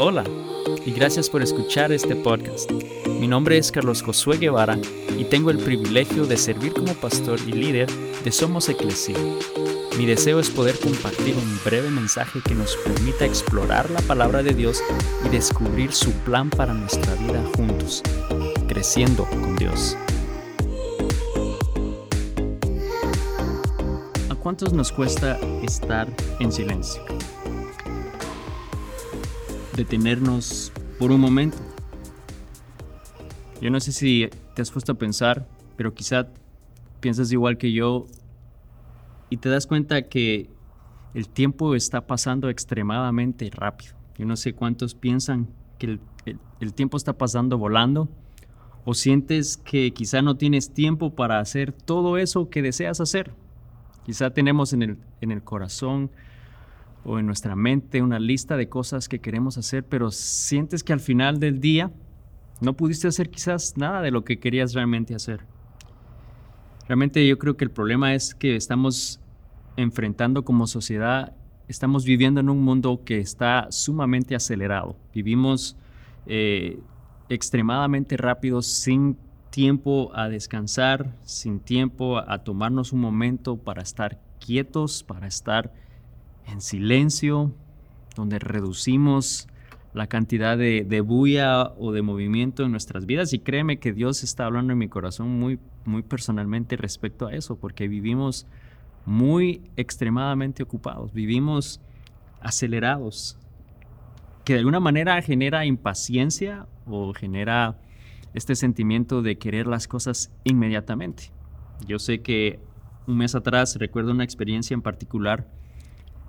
Hola y gracias por escuchar este podcast. Mi nombre es Carlos Josué Guevara y tengo el privilegio de servir como pastor y líder de Somos Eclesia. Mi deseo es poder compartir un breve mensaje que nos permita explorar la palabra de Dios y descubrir su plan para nuestra vida juntos, creciendo con Dios. ¿A cuántos nos cuesta estar en silencio? Detenernos por un momento. Yo no sé si te has puesto a pensar, pero quizá piensas igual que yo y te das cuenta que el tiempo está pasando extremadamente rápido. Yo no sé cuántos piensan que el, tiempo está pasando volando o sientes que quizá no tienes tiempo para hacer todo eso que deseas hacer. Quizá tenemos en el, en el corazón o en nuestra mente una lista de cosas que queremos hacer, pero sientes que al final del día no pudiste hacer quizás nada de lo que querías realmente hacer. Realmente yo creo que el problema es que estamos enfrentando como sociedad, estamos viviendo en un mundo que está sumamente acelerado. Vivimos eh, extremadamente rápido, sin tiempo a descansar, sin tiempo a tomarnos un momento para estar quietos, para estar en silencio, donde reducimos la cantidad de, de, bulla o de movimiento en nuestras vidas. Y créeme que Dios está hablando en mi corazón muy, muy personalmente respecto a eso, porque vivimos muy extremadamente ocupados, vivimos acelerados, que de alguna manera genera impaciencia o genera este sentimiento de querer las cosas inmediatamente. Yo sé que un mes atrás recuerdo una experiencia en particular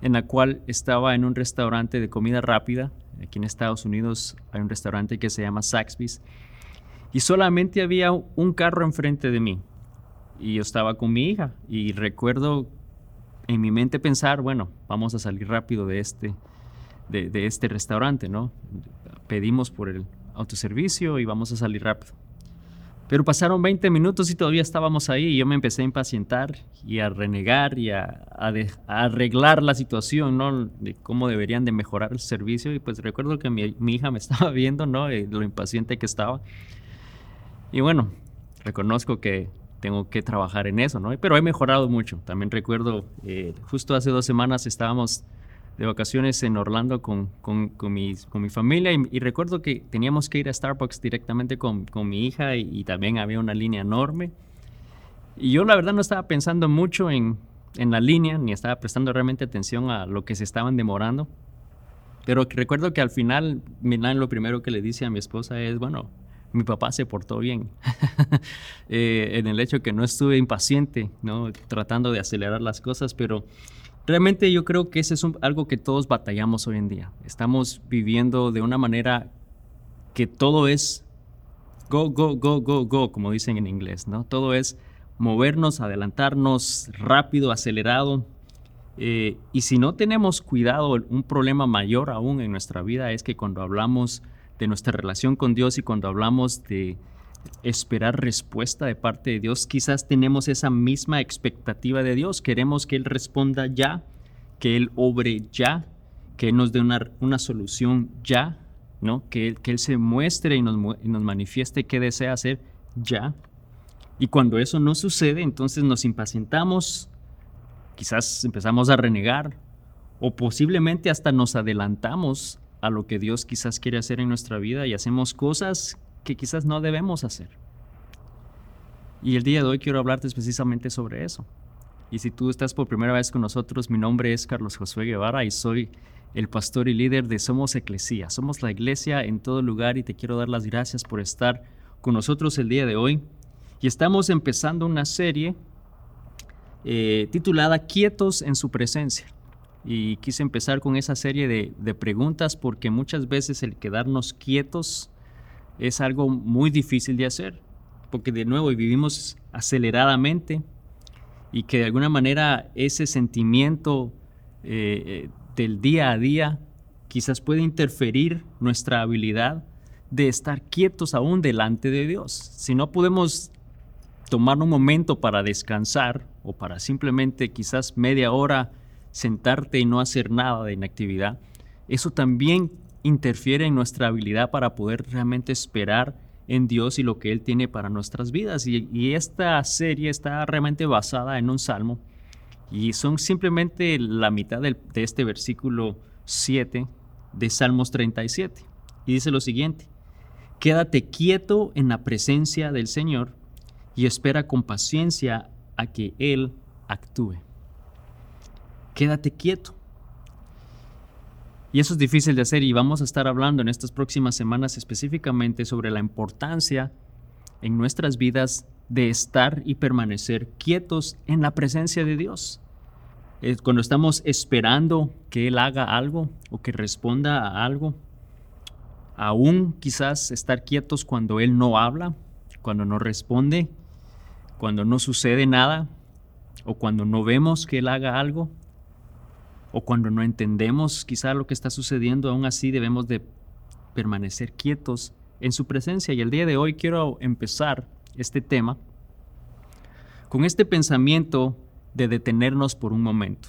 en la cual estaba en un restaurante de comida rápida. Aquí en Estados Unidos hay un restaurante que se llama Saxby's. Y solamente había un carro enfrente de mí. Y yo estaba con mi hija. Y recuerdo en mi mente pensar, bueno, vamos a salir rápido de este, de, este restaurante, ¿no? Pedimos por el autoservicio y vamos a salir rápido. Pero pasaron 20 minutos y todavía estábamos ahí y yo me empecé a impacientar y a renegar y a, arreglar la situación, ¿no? De cómo deberían de mejorar el servicio. Y pues recuerdo que mi, hija me estaba viendo, ¿no? lo impaciente que estaba. Y bueno, reconozco que tengo que trabajar en eso, ¿no? Pero he mejorado mucho. También recuerdo, eh, justo hace dos semanas estábamos de vacaciones en Orlando con, con, con, mi, con mi, familia y, recuerdo que teníamos que ir a Starbucks directamente con, mi hija y, también había una línea enorme. Y yo la verdad no estaba pensando mucho en, en, la línea ni estaba prestando realmente atención a lo que se estaban demorando. Pero recuerdo que al final Milán lo primero que le dice a mi esposa es, bueno, mi papá se portó bien eh, en el hecho que no estuve impaciente, ¿no? tratando de acelerar las cosas, pero Realmente yo creo que ese es algo que todos batallamos hoy en día. Estamos viviendo de una manera que todo es go, go, go, go, go, como dicen en inglés, ¿no? Todo es movernos, adelantarnos rápido, acelerado. Eh, y si no tenemos cuidado, un problema mayor aún en nuestra vida es que cuando hablamos de nuestra relación con Dios y cuando hablamos de esperar respuesta de parte de Dios. Quizás tenemos esa misma expectativa de Dios. Queremos que Él responda ya, que Él obre ya, que Él nos dé una, una solución ya, ¿no? Que Él, que él se muestre y nos, nos manifieste qué desea hacer ya. Y cuando eso no sucede, entonces nos impacientamos, quizás empezamos a renegar o posiblemente hasta nos adelantamos a lo que Dios quizás quiere hacer en nuestra vida y hacemos cosas que quizás no debemos hacer. Y el día de hoy quiero hablarte precisamente sobre eso. Y si tú estás por primera vez con nosotros, mi nombre es Carlos Josué Guevara y soy el pastor y líder de Somos Eclesía. Somos la iglesia en todo lugar y te quiero dar las gracias por estar con nosotros el día de hoy. Y estamos empezando una serie eh, titulada Quietos en su presencia. Y quise empezar con esa serie de, de preguntas porque muchas veces el quedarnos quietos es algo muy difícil de hacer, porque de nuevo vivimos aceleradamente y que de alguna manera ese sentimiento eh, eh, del día a día quizás puede interferir nuestra habilidad de estar quietos aún delante de Dios. Si no podemos tomar un momento para descansar o para simplemente quizás media hora sentarte y no hacer nada de inactividad, eso también interfiere en nuestra habilidad para poder realmente esperar en Dios y lo que Él tiene para nuestras vidas. Y, esta serie está realmente basada en un salmo y son simplemente la mitad de este versículo 7 de Salmos 37. Y dice lo siguiente, quédate quieto en la presencia del Señor y espera con paciencia a que Él actúe. Quédate quieto. Y eso es difícil de hacer y vamos a estar hablando en estas próximas semanas específicamente sobre la importancia en nuestras vidas de estar y permanecer quietos en la presencia de Dios. Cuando estamos esperando que Él haga algo o que responda a algo, aún quizás estar quietos cuando Él no habla, cuando no responde, cuando no sucede nada o cuando no vemos que Él haga algo o cuando no entendemos quizá lo que está sucediendo, aún así debemos de permanecer quietos en su presencia. Y el día de hoy quiero empezar este tema con este pensamiento de detenernos por un momento.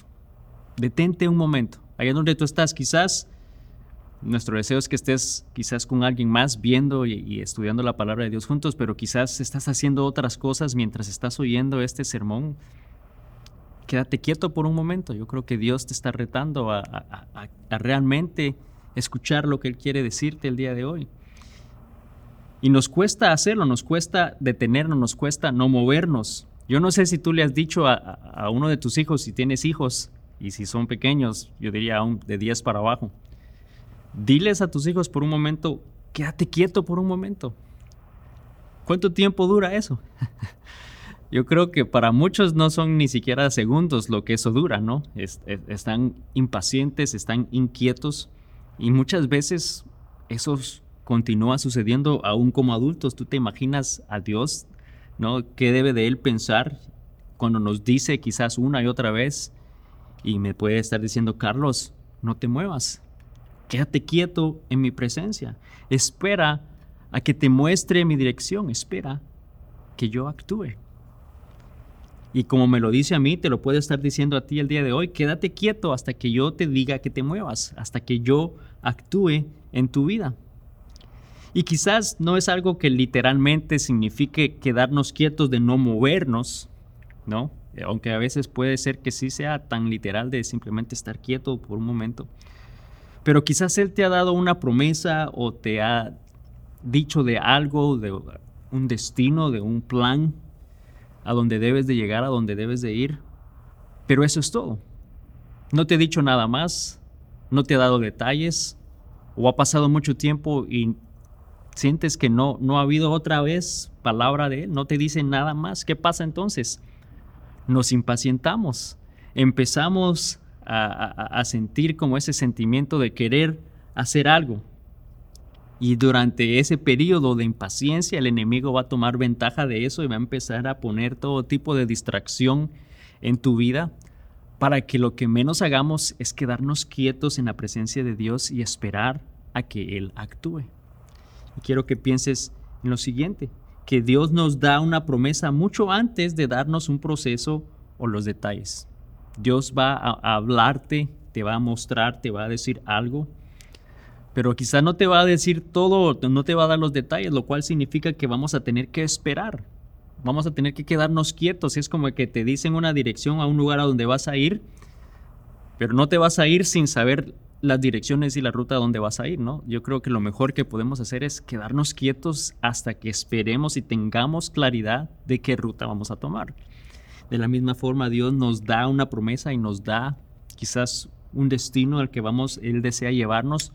Detente un momento. Allá donde tú estás, quizás nuestro deseo es que estés quizás con alguien más viendo y, y, estudiando la palabra de Dios juntos, pero quizás estás haciendo otras cosas mientras estás oyendo este sermón quédate quieto por un momento. Yo creo que Dios te está retando a, realmente escuchar lo que Él quiere decirte el día de hoy. Y nos cuesta hacerlo, nos cuesta detenernos, nos cuesta no movernos. Yo no sé si tú le has dicho a, uno de tus hijos, si tienes hijos, y si son pequeños, yo diría aún de 10 para abajo, diles a tus hijos por un momento, quédate quieto por un momento. ¿Cuánto tiempo dura eso? yo creo que para muchos no son ni siquiera segundos lo que eso dura, ¿no? están impacientes, están inquietos y muchas veces eso continúa sucediendo aún como adultos. Tú te imaginas a Dios, ¿no? ¿Qué debe de Él pensar cuando nos dice quizás una y otra vez y me puede estar diciendo, Carlos, no te muevas, quédate quieto en mi presencia, espera a que te muestre mi dirección, espera que yo actúe. Y como me lo dice a mí, te lo puede estar diciendo a ti el día de hoy, quédate quieto hasta que yo te diga que te muevas, hasta que yo actúe en tu vida. Y quizás no es algo que literalmente signifique quedarnos quietos de no movernos, ¿no? Aunque a veces puede ser que sí sea tan literal de simplemente estar quieto por un momento. Pero quizás Él te ha dado una promesa o te ha dicho de algo, de un destino, de un plan a donde debes de llegar, a donde debes de ir. Pero eso es todo. No te he dicho nada más, no te ha dado detalles, o ha pasado mucho tiempo y sientes que no, no ha habido otra vez palabra de Él, no te dice nada más. ¿Qué pasa entonces? Nos impacientamos, empezamos a sentir como ese sentimiento de querer hacer algo, y durante ese periodo de impaciencia el enemigo va a tomar ventaja de eso y va a empezar a poner todo tipo de distracción en tu vida para que lo que menos hagamos es quedarnos quietos en la presencia de Dios y esperar a que Él actúe. Y quiero que pienses en lo siguiente, que Dios nos da una promesa mucho antes de darnos un proceso o los detalles. Dios va a hablarte, te va a mostrar, te va a decir algo pero quizá no te va a decir todo, no te va a dar los detalles, lo cual significa que vamos a tener que esperar. Vamos a tener que quedarnos quietos. Es como que te dicen una dirección a un lugar a donde vas a ir, pero no te vas a ir sin saber las direcciones y la ruta a donde vas a ir, ¿no? Yo creo que lo mejor que podemos hacer es quedarnos quietos hasta que esperemos y tengamos claridad de qué ruta vamos a tomar. De la misma forma, Dios nos da una promesa y nos da quizás un destino al que vamos, Él desea llevarnos,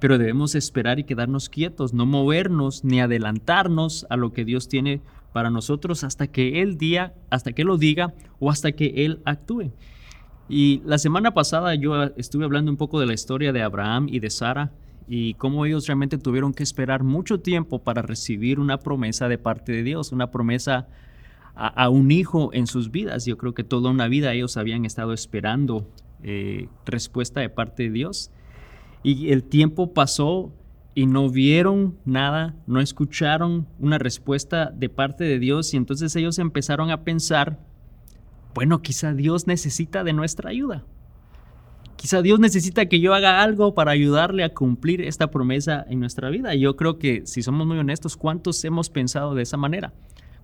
pero debemos esperar y quedarnos quietos, no movernos ni adelantarnos a lo que Dios tiene para nosotros hasta que Él día, hasta que lo diga o hasta que Él actúe. Y la semana pasada yo estuve hablando un poco de la historia de Abraham y de Sara y cómo ellos realmente tuvieron que esperar mucho tiempo para recibir una promesa de parte de Dios, una promesa a, un hijo en sus vidas. Yo creo que toda una vida ellos habían estado esperando eh, respuesta de parte de Dios. Y el tiempo pasó y no vieron nada, no escucharon una respuesta de parte de Dios y entonces ellos empezaron a pensar, bueno, quizá Dios necesita de nuestra ayuda. Quizá Dios necesita que yo haga algo para ayudarle a cumplir esta promesa en nuestra vida. Yo creo que si somos muy honestos, ¿cuántos hemos pensado de esa manera?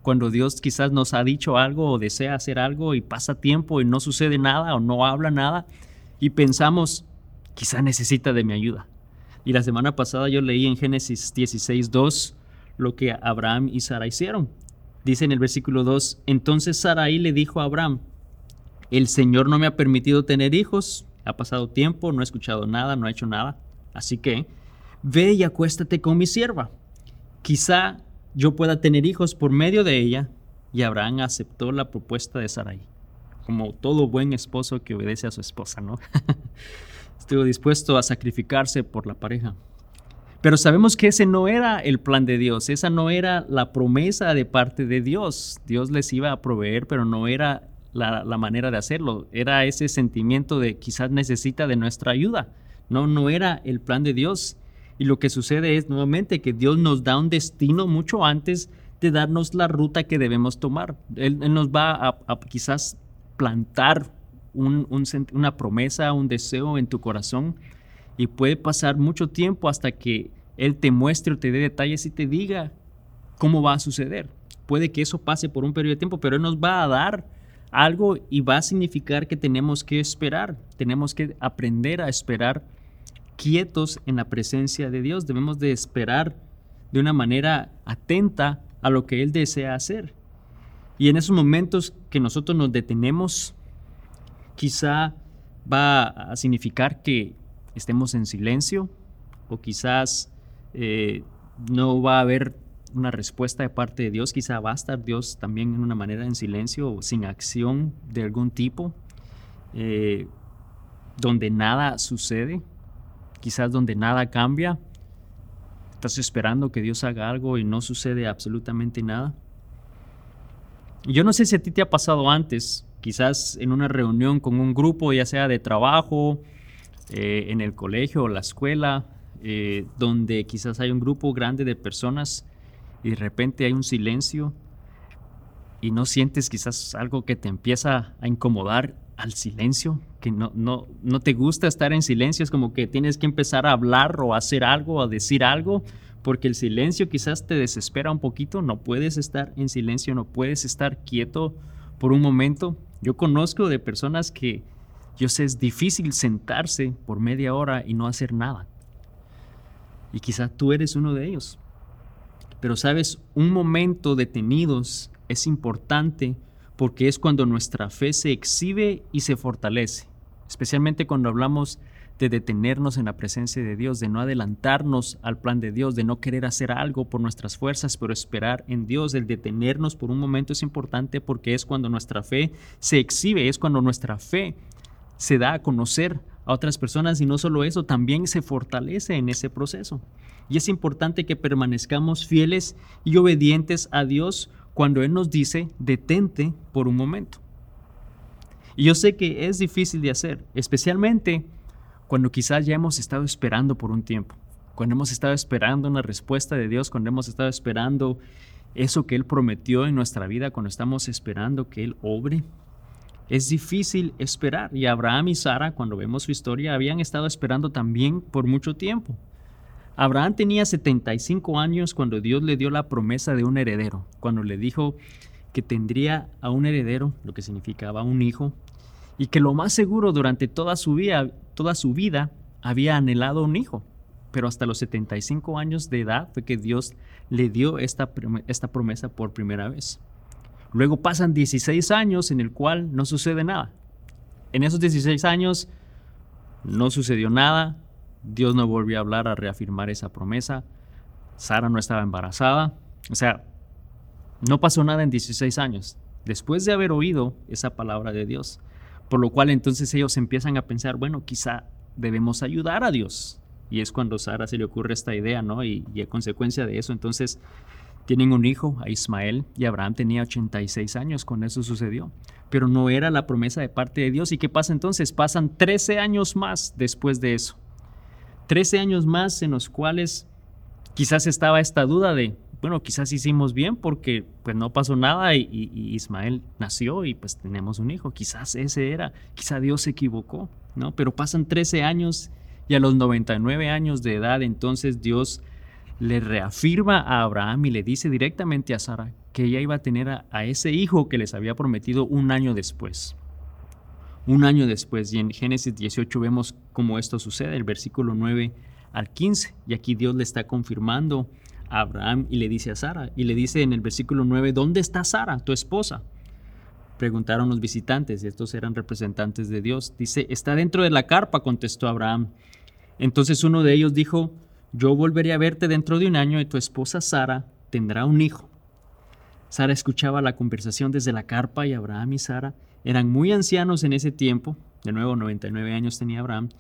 Cuando Dios quizás nos ha dicho algo o desea hacer algo y pasa tiempo y no sucede nada o no habla nada y pensamos, quizá necesita de mi ayuda. Y la semana pasada yo leí en Génesis 16, 2 lo que Abraham y Sara hicieron. Dice en el versículo 2, entonces Sarai le dijo a Abraham, el Señor no me ha permitido tener hijos, ha pasado tiempo, no he escuchado nada, no ha hecho nada, así que ve y acuéstate con mi sierva. Quizá yo pueda tener hijos por medio de ella. Y Abraham aceptó la propuesta de Sarai, como todo buen esposo que obedece a su esposa, ¿no? Estuvo dispuesto a sacrificarse por la pareja. Pero sabemos que ese no era el plan de Dios, esa no era la promesa de parte de Dios. Dios les iba a proveer, pero no era la, manera de hacerlo. Era ese sentimiento de quizás necesita de nuestra ayuda. No, no era el plan de Dios. Y lo que sucede es nuevamente que Dios nos da un destino mucho antes de darnos la ruta que debemos tomar. Él, nos va a, quizás plantar una promesa, un deseo en tu corazón y puede pasar mucho tiempo hasta que Él te muestre o te dé detalles y te diga cómo va a suceder. Puede que eso pase por un periodo de tiempo, pero Él nos va a dar algo y va a significar que tenemos que esperar, tenemos que aprender a esperar quietos en la presencia de Dios, debemos de esperar de una manera atenta a lo que Él desea hacer. Y en esos momentos que nosotros nos detenemos, quizá va a significar que estemos en silencio o quizás eh, no va a haber una respuesta de parte de Dios, quizá va a estar Dios también en una manera en silencio o sin acción de algún tipo, eh, donde nada sucede, quizás donde nada cambia, estás esperando que Dios haga algo y no sucede absolutamente nada. Yo no sé si a ti te ha pasado antes, quizás en una reunión con un grupo, ya sea de trabajo, eh, en el colegio o la escuela, eh, donde quizás hay un grupo grande de personas y de repente hay un silencio y no sientes quizás algo que te empieza a incomodar al silencio, que no, no, no te gusta estar en silencio, es como que tienes que empezar a hablar o hacer algo a decir algo, porque el silencio quizás te desespera un poquito, no puedes estar en silencio, no puedes estar quieto por un momento. Yo conozco de personas que yo sé, es difícil sentarse por media hora y no hacer nada. Y quizá tú eres uno de ellos. Pero sabes, un momento detenidos es importante porque es cuando nuestra fe se exhibe y se fortalece. Especialmente cuando hablamos de detenernos en la presencia de Dios, de no adelantarnos al plan de Dios, de no querer hacer algo por nuestras fuerzas, pero esperar en Dios. El detenernos por un momento es importante porque es cuando nuestra fe se exhibe, es cuando nuestra fe se da a conocer a otras personas y no solo eso, también se fortalece en ese proceso. Y es importante que permanezcamos fieles y obedientes a Dios cuando Él nos dice, detente por un momento. Y yo sé que es difícil de hacer, especialmente cuando quizás ya hemos estado esperando por un tiempo, cuando hemos estado esperando una respuesta de Dios, cuando hemos estado esperando eso que Él prometió en nuestra vida, cuando estamos esperando que Él obre es difícil esperar. Y Abraham y Sara, cuando vemos su historia, habían estado esperando también por mucho tiempo. Abraham tenía 75 años cuando Dios le dio la promesa de un heredero, cuando le dijo que tendría a un heredero, lo que significaba un hijo, y que lo más seguro durante toda su vida, toda su vida había anhelado un hijo. Pero hasta los 75 años de edad fue que Dios le dio esta, esta promesa por primera vez. Luego pasan 16 años en el cual no sucede nada. En esos 16 años no sucedió nada, Dios no volvió a hablar a reafirmar esa promesa, Sara no estaba embarazada, o sea, no pasó nada en 16 años, después de haber oído esa palabra de Dios. Por lo cual entonces ellos empiezan a pensar, bueno, quizá debemos ayudar a Dios. Y es cuando a Sara se le ocurre esta idea, ¿no? Y, y a consecuencia de eso, entonces tienen un hijo, a Ismael, y Abraham tenía 86 años cuando eso sucedió. Pero no era la promesa de parte de Dios. ¿Y qué pasa entonces? Pasan 13 años más después de eso. 13 años más en los cuales quizás estaba esta duda de, bueno, quizás hicimos bien porque pues no pasó nada y, Ismael nació y pues tenemos un hijo. Quizás ese era, quizás Dios se equivocó. ¿no? Pero pasan 13 años y a los 99 años de edad entonces Dios le reafirma a Abraham y le dice directamente a Sara que ella iba a tener a, ese hijo que les había prometido un año después. Un año después, y en Génesis 18 vemos cómo esto sucede, el versículo 9 al 15, y aquí Dios le está confirmando Abraham y le dice a Sara, y le dice en el versículo 9, ¿dónde está Sara, tu esposa? Preguntaron los visitantes, y estos eran representantes de Dios. Dice, está dentro de la carpa, contestó Abraham. Entonces uno de ellos dijo, yo volveré a verte dentro de un año y tu esposa Sara tendrá un hijo. Sara escuchaba la conversación desde la carpa y Abraham y Sara eran muy ancianos en ese tiempo, de nuevo 99 años tenía Abraham,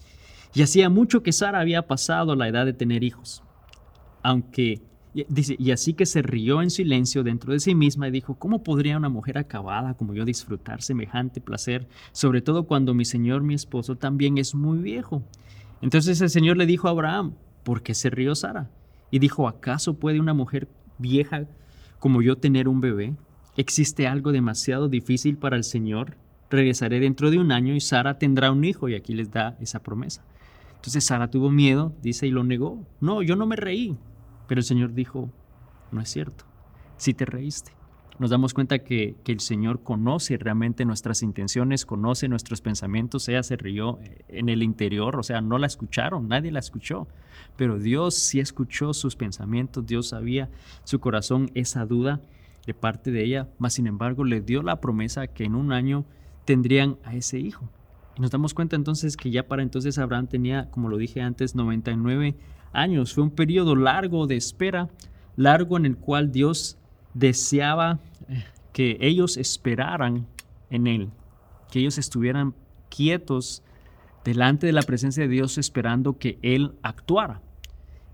y hacía mucho que Sara había pasado la edad de tener hijos. Aunque Dice, y así que se rió en silencio dentro de sí misma y dijo, ¿cómo podría una mujer acabada como yo disfrutar semejante placer, sobre todo cuando mi señor, mi esposo, también es muy viejo? Entonces el Señor le dijo a Abraham, ¿por qué se rió Sara? Y dijo, ¿acaso puede una mujer vieja como yo tener un bebé? ¿Existe algo demasiado difícil para el Señor? Regresaré dentro de un año y Sara tendrá un hijo y aquí les da esa promesa. Entonces Sara tuvo miedo, dice, y lo negó. No, yo no me reí. Pero el Señor dijo, no es cierto, si te reíste. Nos damos cuenta que, el Señor conoce realmente nuestras intenciones, conoce nuestros pensamientos. Ella se rió en el interior, o sea, no la escucharon, nadie la escuchó. Pero Dios sí escuchó sus pensamientos, Dios sabía su corazón esa duda de parte de ella, mas sin embargo le dio la promesa que en un año tendrían a ese hijo. Y nos damos cuenta entonces que ya para entonces Abraham tenía, como lo dije antes, 99 años. Fue un periodo largo de espera, largo en el cual Dios deseaba eh, que ellos esperaran en Él, que ellos estuvieran quietos delante de la presencia de Dios esperando que Él actuara.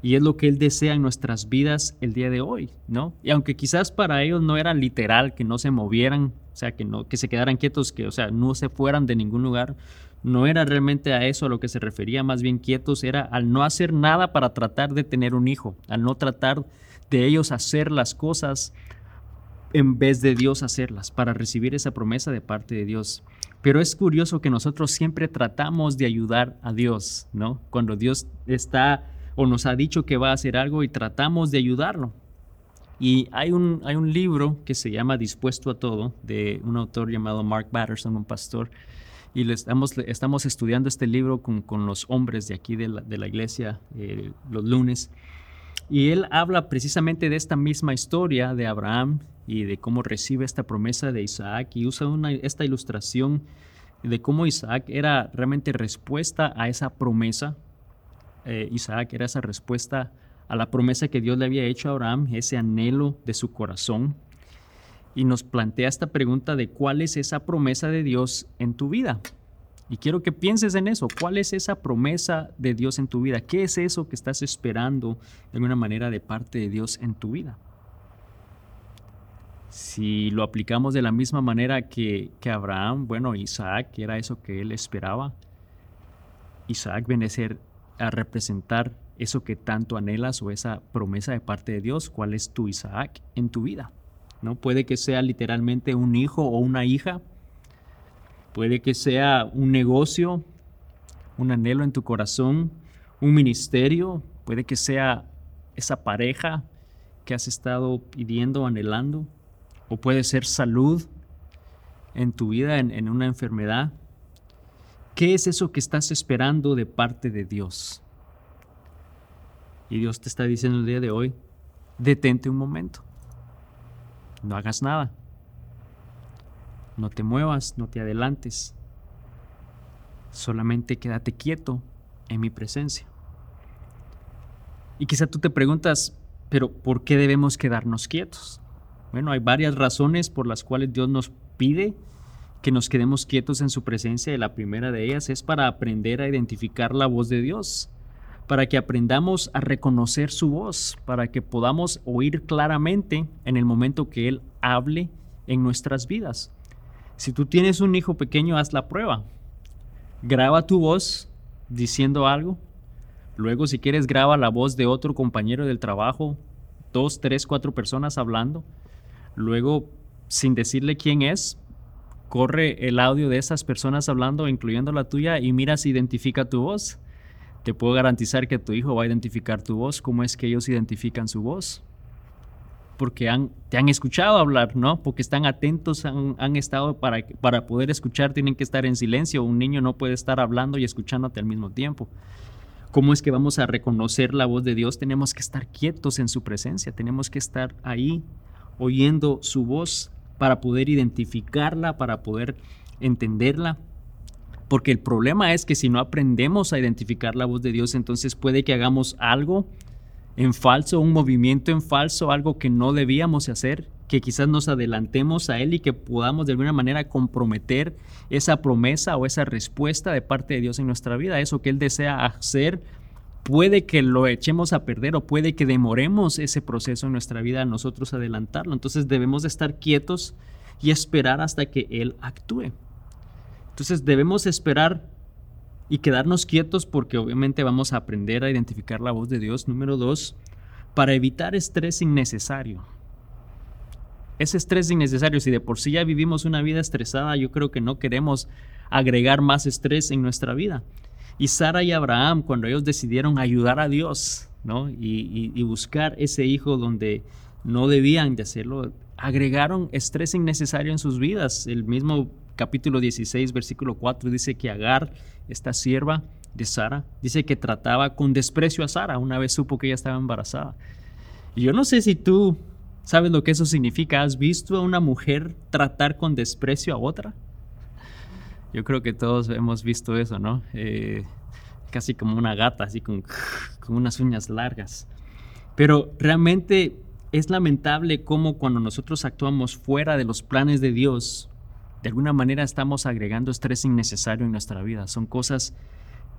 Y es lo que Él desea en nuestras vidas el día de hoy, ¿no? Y aunque quizás para ellos no era literal que no se movieran, o sea, que, no, que se quedaran quietos, que, o sea, no se fueran de ningún lugar, no era realmente a eso a lo que se refería, más bien quietos, era al no hacer nada para tratar de tener un hijo, al no tratar de ellos hacer las cosas en vez de Dios hacerlas, para recibir esa promesa de parte de Dios. Pero es curioso que nosotros siempre tratamos de ayudar a Dios, ¿no? Cuando Dios está o nos ha dicho que va a hacer algo y tratamos de ayudarlo. Y hay un, hay un libro que se llama Dispuesto a Todo, de un autor llamado Mark Batterson, un pastor, y estamos, estamos estudiando este libro con, con los hombres de aquí de la, de la iglesia eh, los lunes. Y él habla precisamente de esta misma historia de Abraham y de cómo recibe esta promesa de Isaac y usa una, esta ilustración de cómo Isaac era realmente respuesta a esa promesa. Eh, Isaac era esa respuesta a la promesa que Dios le había hecho a Abraham, ese anhelo de su corazón y nos plantea esta pregunta de cuál es esa promesa de Dios en tu vida. Y quiero que pienses en eso. ¿Cuál es esa promesa de Dios en tu vida? ¿Qué es eso que estás esperando de alguna manera de parte de Dios en tu vida? Si lo aplicamos de la misma manera que, que Abraham, bueno, Isaac, era eso que él esperaba. Isaac viene a, ser, a representar eso que tanto anhelas o esa promesa de parte de Dios. ¿Cuál es tu Isaac en tu vida? ¿No? Puede que sea literalmente un hijo o una hija, puede que sea un negocio, un anhelo en tu corazón, un ministerio, puede que sea esa pareja que has estado pidiendo, anhelando, o puede ser salud en tu vida, en, en una enfermedad. ¿Qué es eso que estás esperando de parte de Dios? Y Dios te está diciendo el día de hoy, detente un momento no hagas nada. No te muevas, no te adelantes. Solamente quédate quieto en mi presencia. Y quizá tú te preguntas, pero ¿por qué debemos quedarnos quietos? Bueno, hay varias razones por las cuales Dios nos pide que nos quedemos quietos en su presencia y la primera de ellas es para aprender a identificar la voz de Dios para que aprendamos a reconocer su voz, para que podamos oír claramente en el momento que Él hable en nuestras vidas. Si tú tienes un hijo pequeño, haz la prueba. Graba tu voz diciendo algo. Luego, si quieres, graba la voz de otro compañero del trabajo, dos, tres, cuatro personas hablando. Luego, sin decirle quién es, corre el audio de esas personas hablando, incluyendo la tuya, y mira si identifica tu voz. Te puedo garantizar que tu hijo va a identificar tu voz. ¿Cómo es que ellos identifican su voz? Porque han, te han escuchado hablar, ¿no? Porque están atentos, han, estado para, para poder escuchar, tienen que estar en silencio. Un niño no puede estar hablando y escuchándote al mismo tiempo. ¿Cómo es que vamos a reconocer la voz de Dios? Tenemos que estar quietos en su presencia, tenemos que estar ahí oyendo su voz para poder identificarla, para poder entenderla. Porque el problema es que si no aprendemos a identificar la voz de Dios, entonces puede que hagamos algo en falso, un movimiento en falso, algo que no debíamos hacer, que quizás nos adelantemos a Él y que podamos de alguna manera comprometer esa promesa o esa respuesta de parte de Dios en nuestra vida, eso que Él desea hacer puede que lo echemos a perder o puede que demoremos ese proceso en nuestra vida a nosotros adelantarlo. Entonces debemos de estar quietos y esperar hasta que Él actúe. Entonces debemos esperar y quedarnos quietos porque obviamente vamos a aprender a identificar la voz de Dios. Número dos, para evitar estrés innecesario. Ese estrés innecesario, si de por sí ya vivimos una vida estresada, yo creo que no queremos agregar más estrés en nuestra vida. Y Sara y Abraham, cuando ellos decidieron ayudar a Dios, ¿no? Y, buscar ese hijo donde no debían de hacerlo, agregaron estrés innecesario en sus vidas. El mismo capítulo 16, versículo 4 dice que Agar, esta sierva de Sara, dice que trataba con desprecio a Sara una vez supo que ella estaba embarazada. Y yo no sé si tú sabes lo que eso significa. ¿Has visto a una mujer tratar con desprecio a otra? Yo creo que todos hemos visto eso, ¿no? Eh, casi como una gata, así con, con unas uñas largas. Pero realmente es lamentable cómo cuando nosotros actuamos fuera de los planes de Dios, de alguna manera estamos agregando estrés innecesario en nuestra vida. Son cosas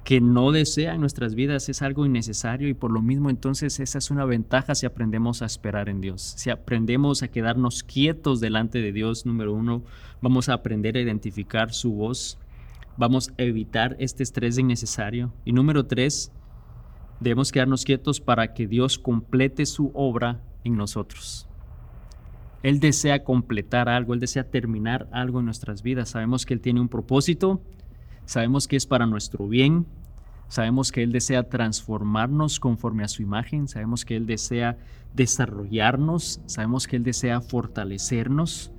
que no desean nuestras vidas es algo innecesario y por lo mismo entonces esa es una ventaja si aprendemos a esperar en Dios. Si aprendemos a quedarnos quietos delante de Dios, número uno, vamos a aprender a identificar su voz, vamos a evitar este estrés innecesario. Y número tres, debemos quedarnos quietos para que Dios complete su obra en nosotros. Él desea completar algo, Él desea terminar algo en nuestras vidas. Sabemos que Él tiene un propósito, Sabemos que es para nuestro bien. Sabemos que Él desea transformarnos conforme a su imagen. Sabemos que Él desea desarrollarnos. Sabemos que Él desea fortalecernos.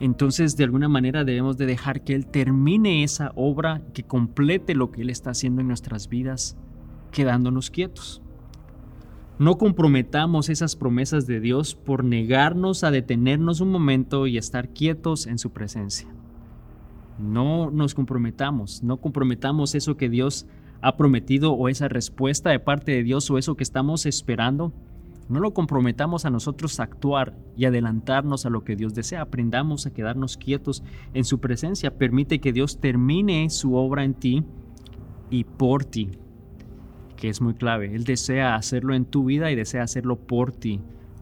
Entonces, de alguna manera debemos de dejar que Él termine esa obra, que complete lo que Él está haciendo en nuestras vidas, quedándonos quietos. No comprometamos esas promesas de Dios por negarnos a detenernos un momento y estar quietos en su presencia no nos comprometamos, no comprometamos eso que Dios ha prometido o esa respuesta de parte de Dios o eso que estamos esperando, no lo comprometamos a nosotros a actuar y adelantarnos a lo que Dios desea. Aprendamos a quedarnos quietos en su presencia. Permite que Dios termine su obra en ti y por ti, que es muy clave. Él desea hacerlo en tu vida y desea hacerlo por ti,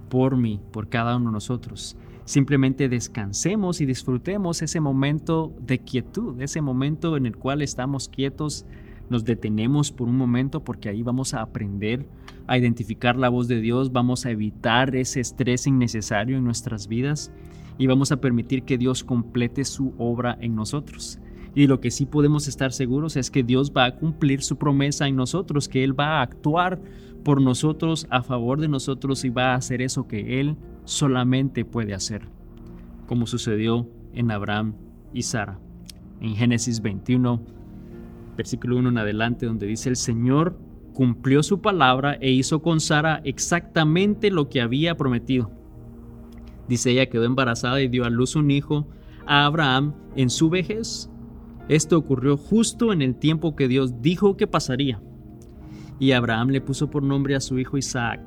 por mí, por cada uno de nosotros. Simplemente descansemos y disfrutemos ese momento de quietud, ese momento en el cual estamos quietos, nos detenemos por un momento porque ahí vamos a aprender a identificar la voz de Dios, vamos a evitar ese estrés innecesario en nuestras vidas y vamos a permitir que Dios complete su obra en nosotros. Y lo que sí podemos estar seguros es que Dios va a cumplir su promesa en nosotros, que Él va a actuar por nosotros, a favor de nosotros y va a hacer eso que Él solamente puede hacer, como sucedió en Abraham y Sara. En Génesis 21, versículo 1 en adelante, donde dice, el Señor cumplió su palabra e hizo con Sara exactamente lo que había prometido. Dice, ella quedó embarazada y dio a luz un hijo a Abraham en su vejez. Esto ocurrió justo en el tiempo que Dios dijo que pasaría. Y Abraham le puso por nombre a su hijo Isaac.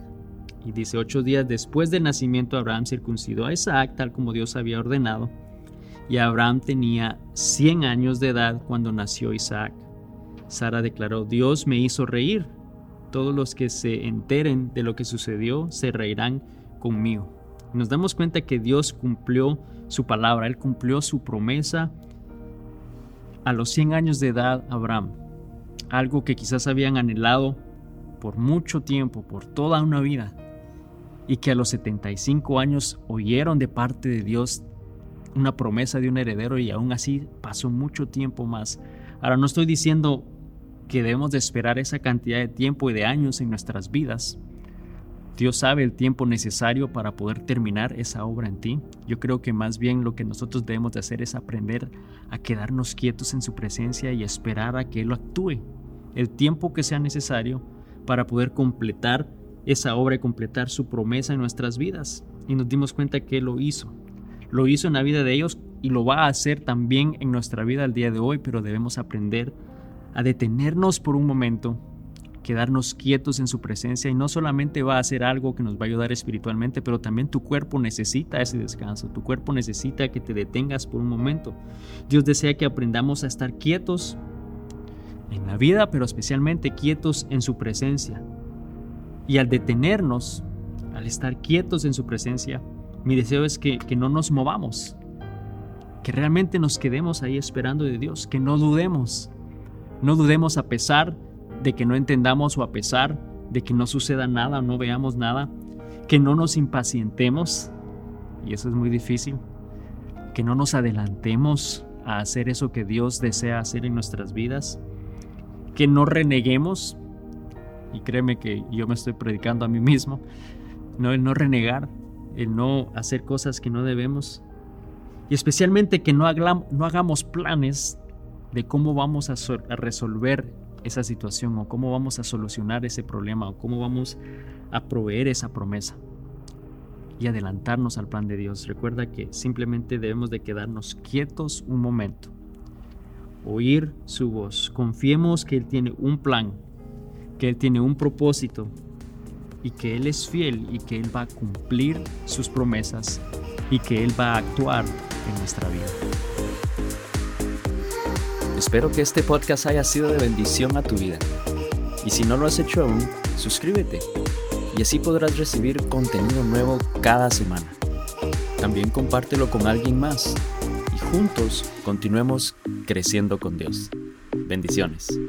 Y dice, ocho días después del nacimiento, Abraham circuncidó a Isaac tal como Dios había ordenado. Y Abraham tenía 100 años de edad cuando nació Isaac. Sara declaró, Dios me hizo reír. Todos los que se enteren de lo que sucedió se reirán conmigo. nos damos cuenta que Dios cumplió su palabra, Él cumplió su promesa a los 100 años de edad Abraham. Algo que quizás habían anhelado por mucho tiempo, por toda una vida y que a los 75 años oyeron de parte de Dios una promesa de un heredero y aún así pasó mucho tiempo más. Ahora no estoy diciendo que debemos de esperar esa cantidad de tiempo y de años en nuestras vidas. Dios sabe el tiempo necesario para poder terminar esa obra en ti. Yo creo que más bien lo que nosotros debemos de hacer es aprender a quedarnos quietos en su presencia y esperar a que Él actúe el tiempo que sea necesario para poder completar esa obra y completar su promesa en nuestras vidas. Y nos dimos cuenta que Él lo hizo. Lo hizo en la vida de ellos y lo va a hacer también en nuestra vida al día de hoy, pero debemos aprender a detenernos por un momento, quedarnos quietos en su presencia y no solamente va a hacer algo que nos va a ayudar espiritualmente, pero también tu cuerpo necesita ese descanso, tu cuerpo necesita que te detengas por un momento. Dios desea que aprendamos a estar quietos en la vida, pero especialmente quietos en su presencia. Y al detenernos, al estar quietos en su presencia, mi deseo es que, que no nos movamos, que realmente nos quedemos ahí esperando de Dios, que no dudemos, no dudemos a pesar de que no entendamos o a pesar de que no suceda nada o no veamos nada, que no nos impacientemos, y eso es muy difícil, que no nos adelantemos a hacer eso que Dios desea hacer en nuestras vidas, que no reneguemos, y créeme que yo me estoy predicando a mí mismo, no el no renegar, el no hacer cosas que no debemos, y especialmente que no, no hagamos planes de cómo vamos a, a resolver esa situación o cómo vamos a solucionar ese problema o cómo vamos a proveer esa promesa y adelantarnos al plan de Dios. Recuerda que simplemente debemos de quedarnos quietos un momento, oír su voz, confiemos que Él tiene un plan, que Él tiene un propósito y que Él es fiel y que Él va a cumplir sus promesas y que Él va a actuar en nuestra vida. Espero que este podcast haya sido de bendición a tu vida. Y si no lo has hecho aún, suscríbete y así podrás recibir contenido nuevo cada semana. También compártelo con alguien más y juntos continuemos creciendo con Dios. Bendiciones.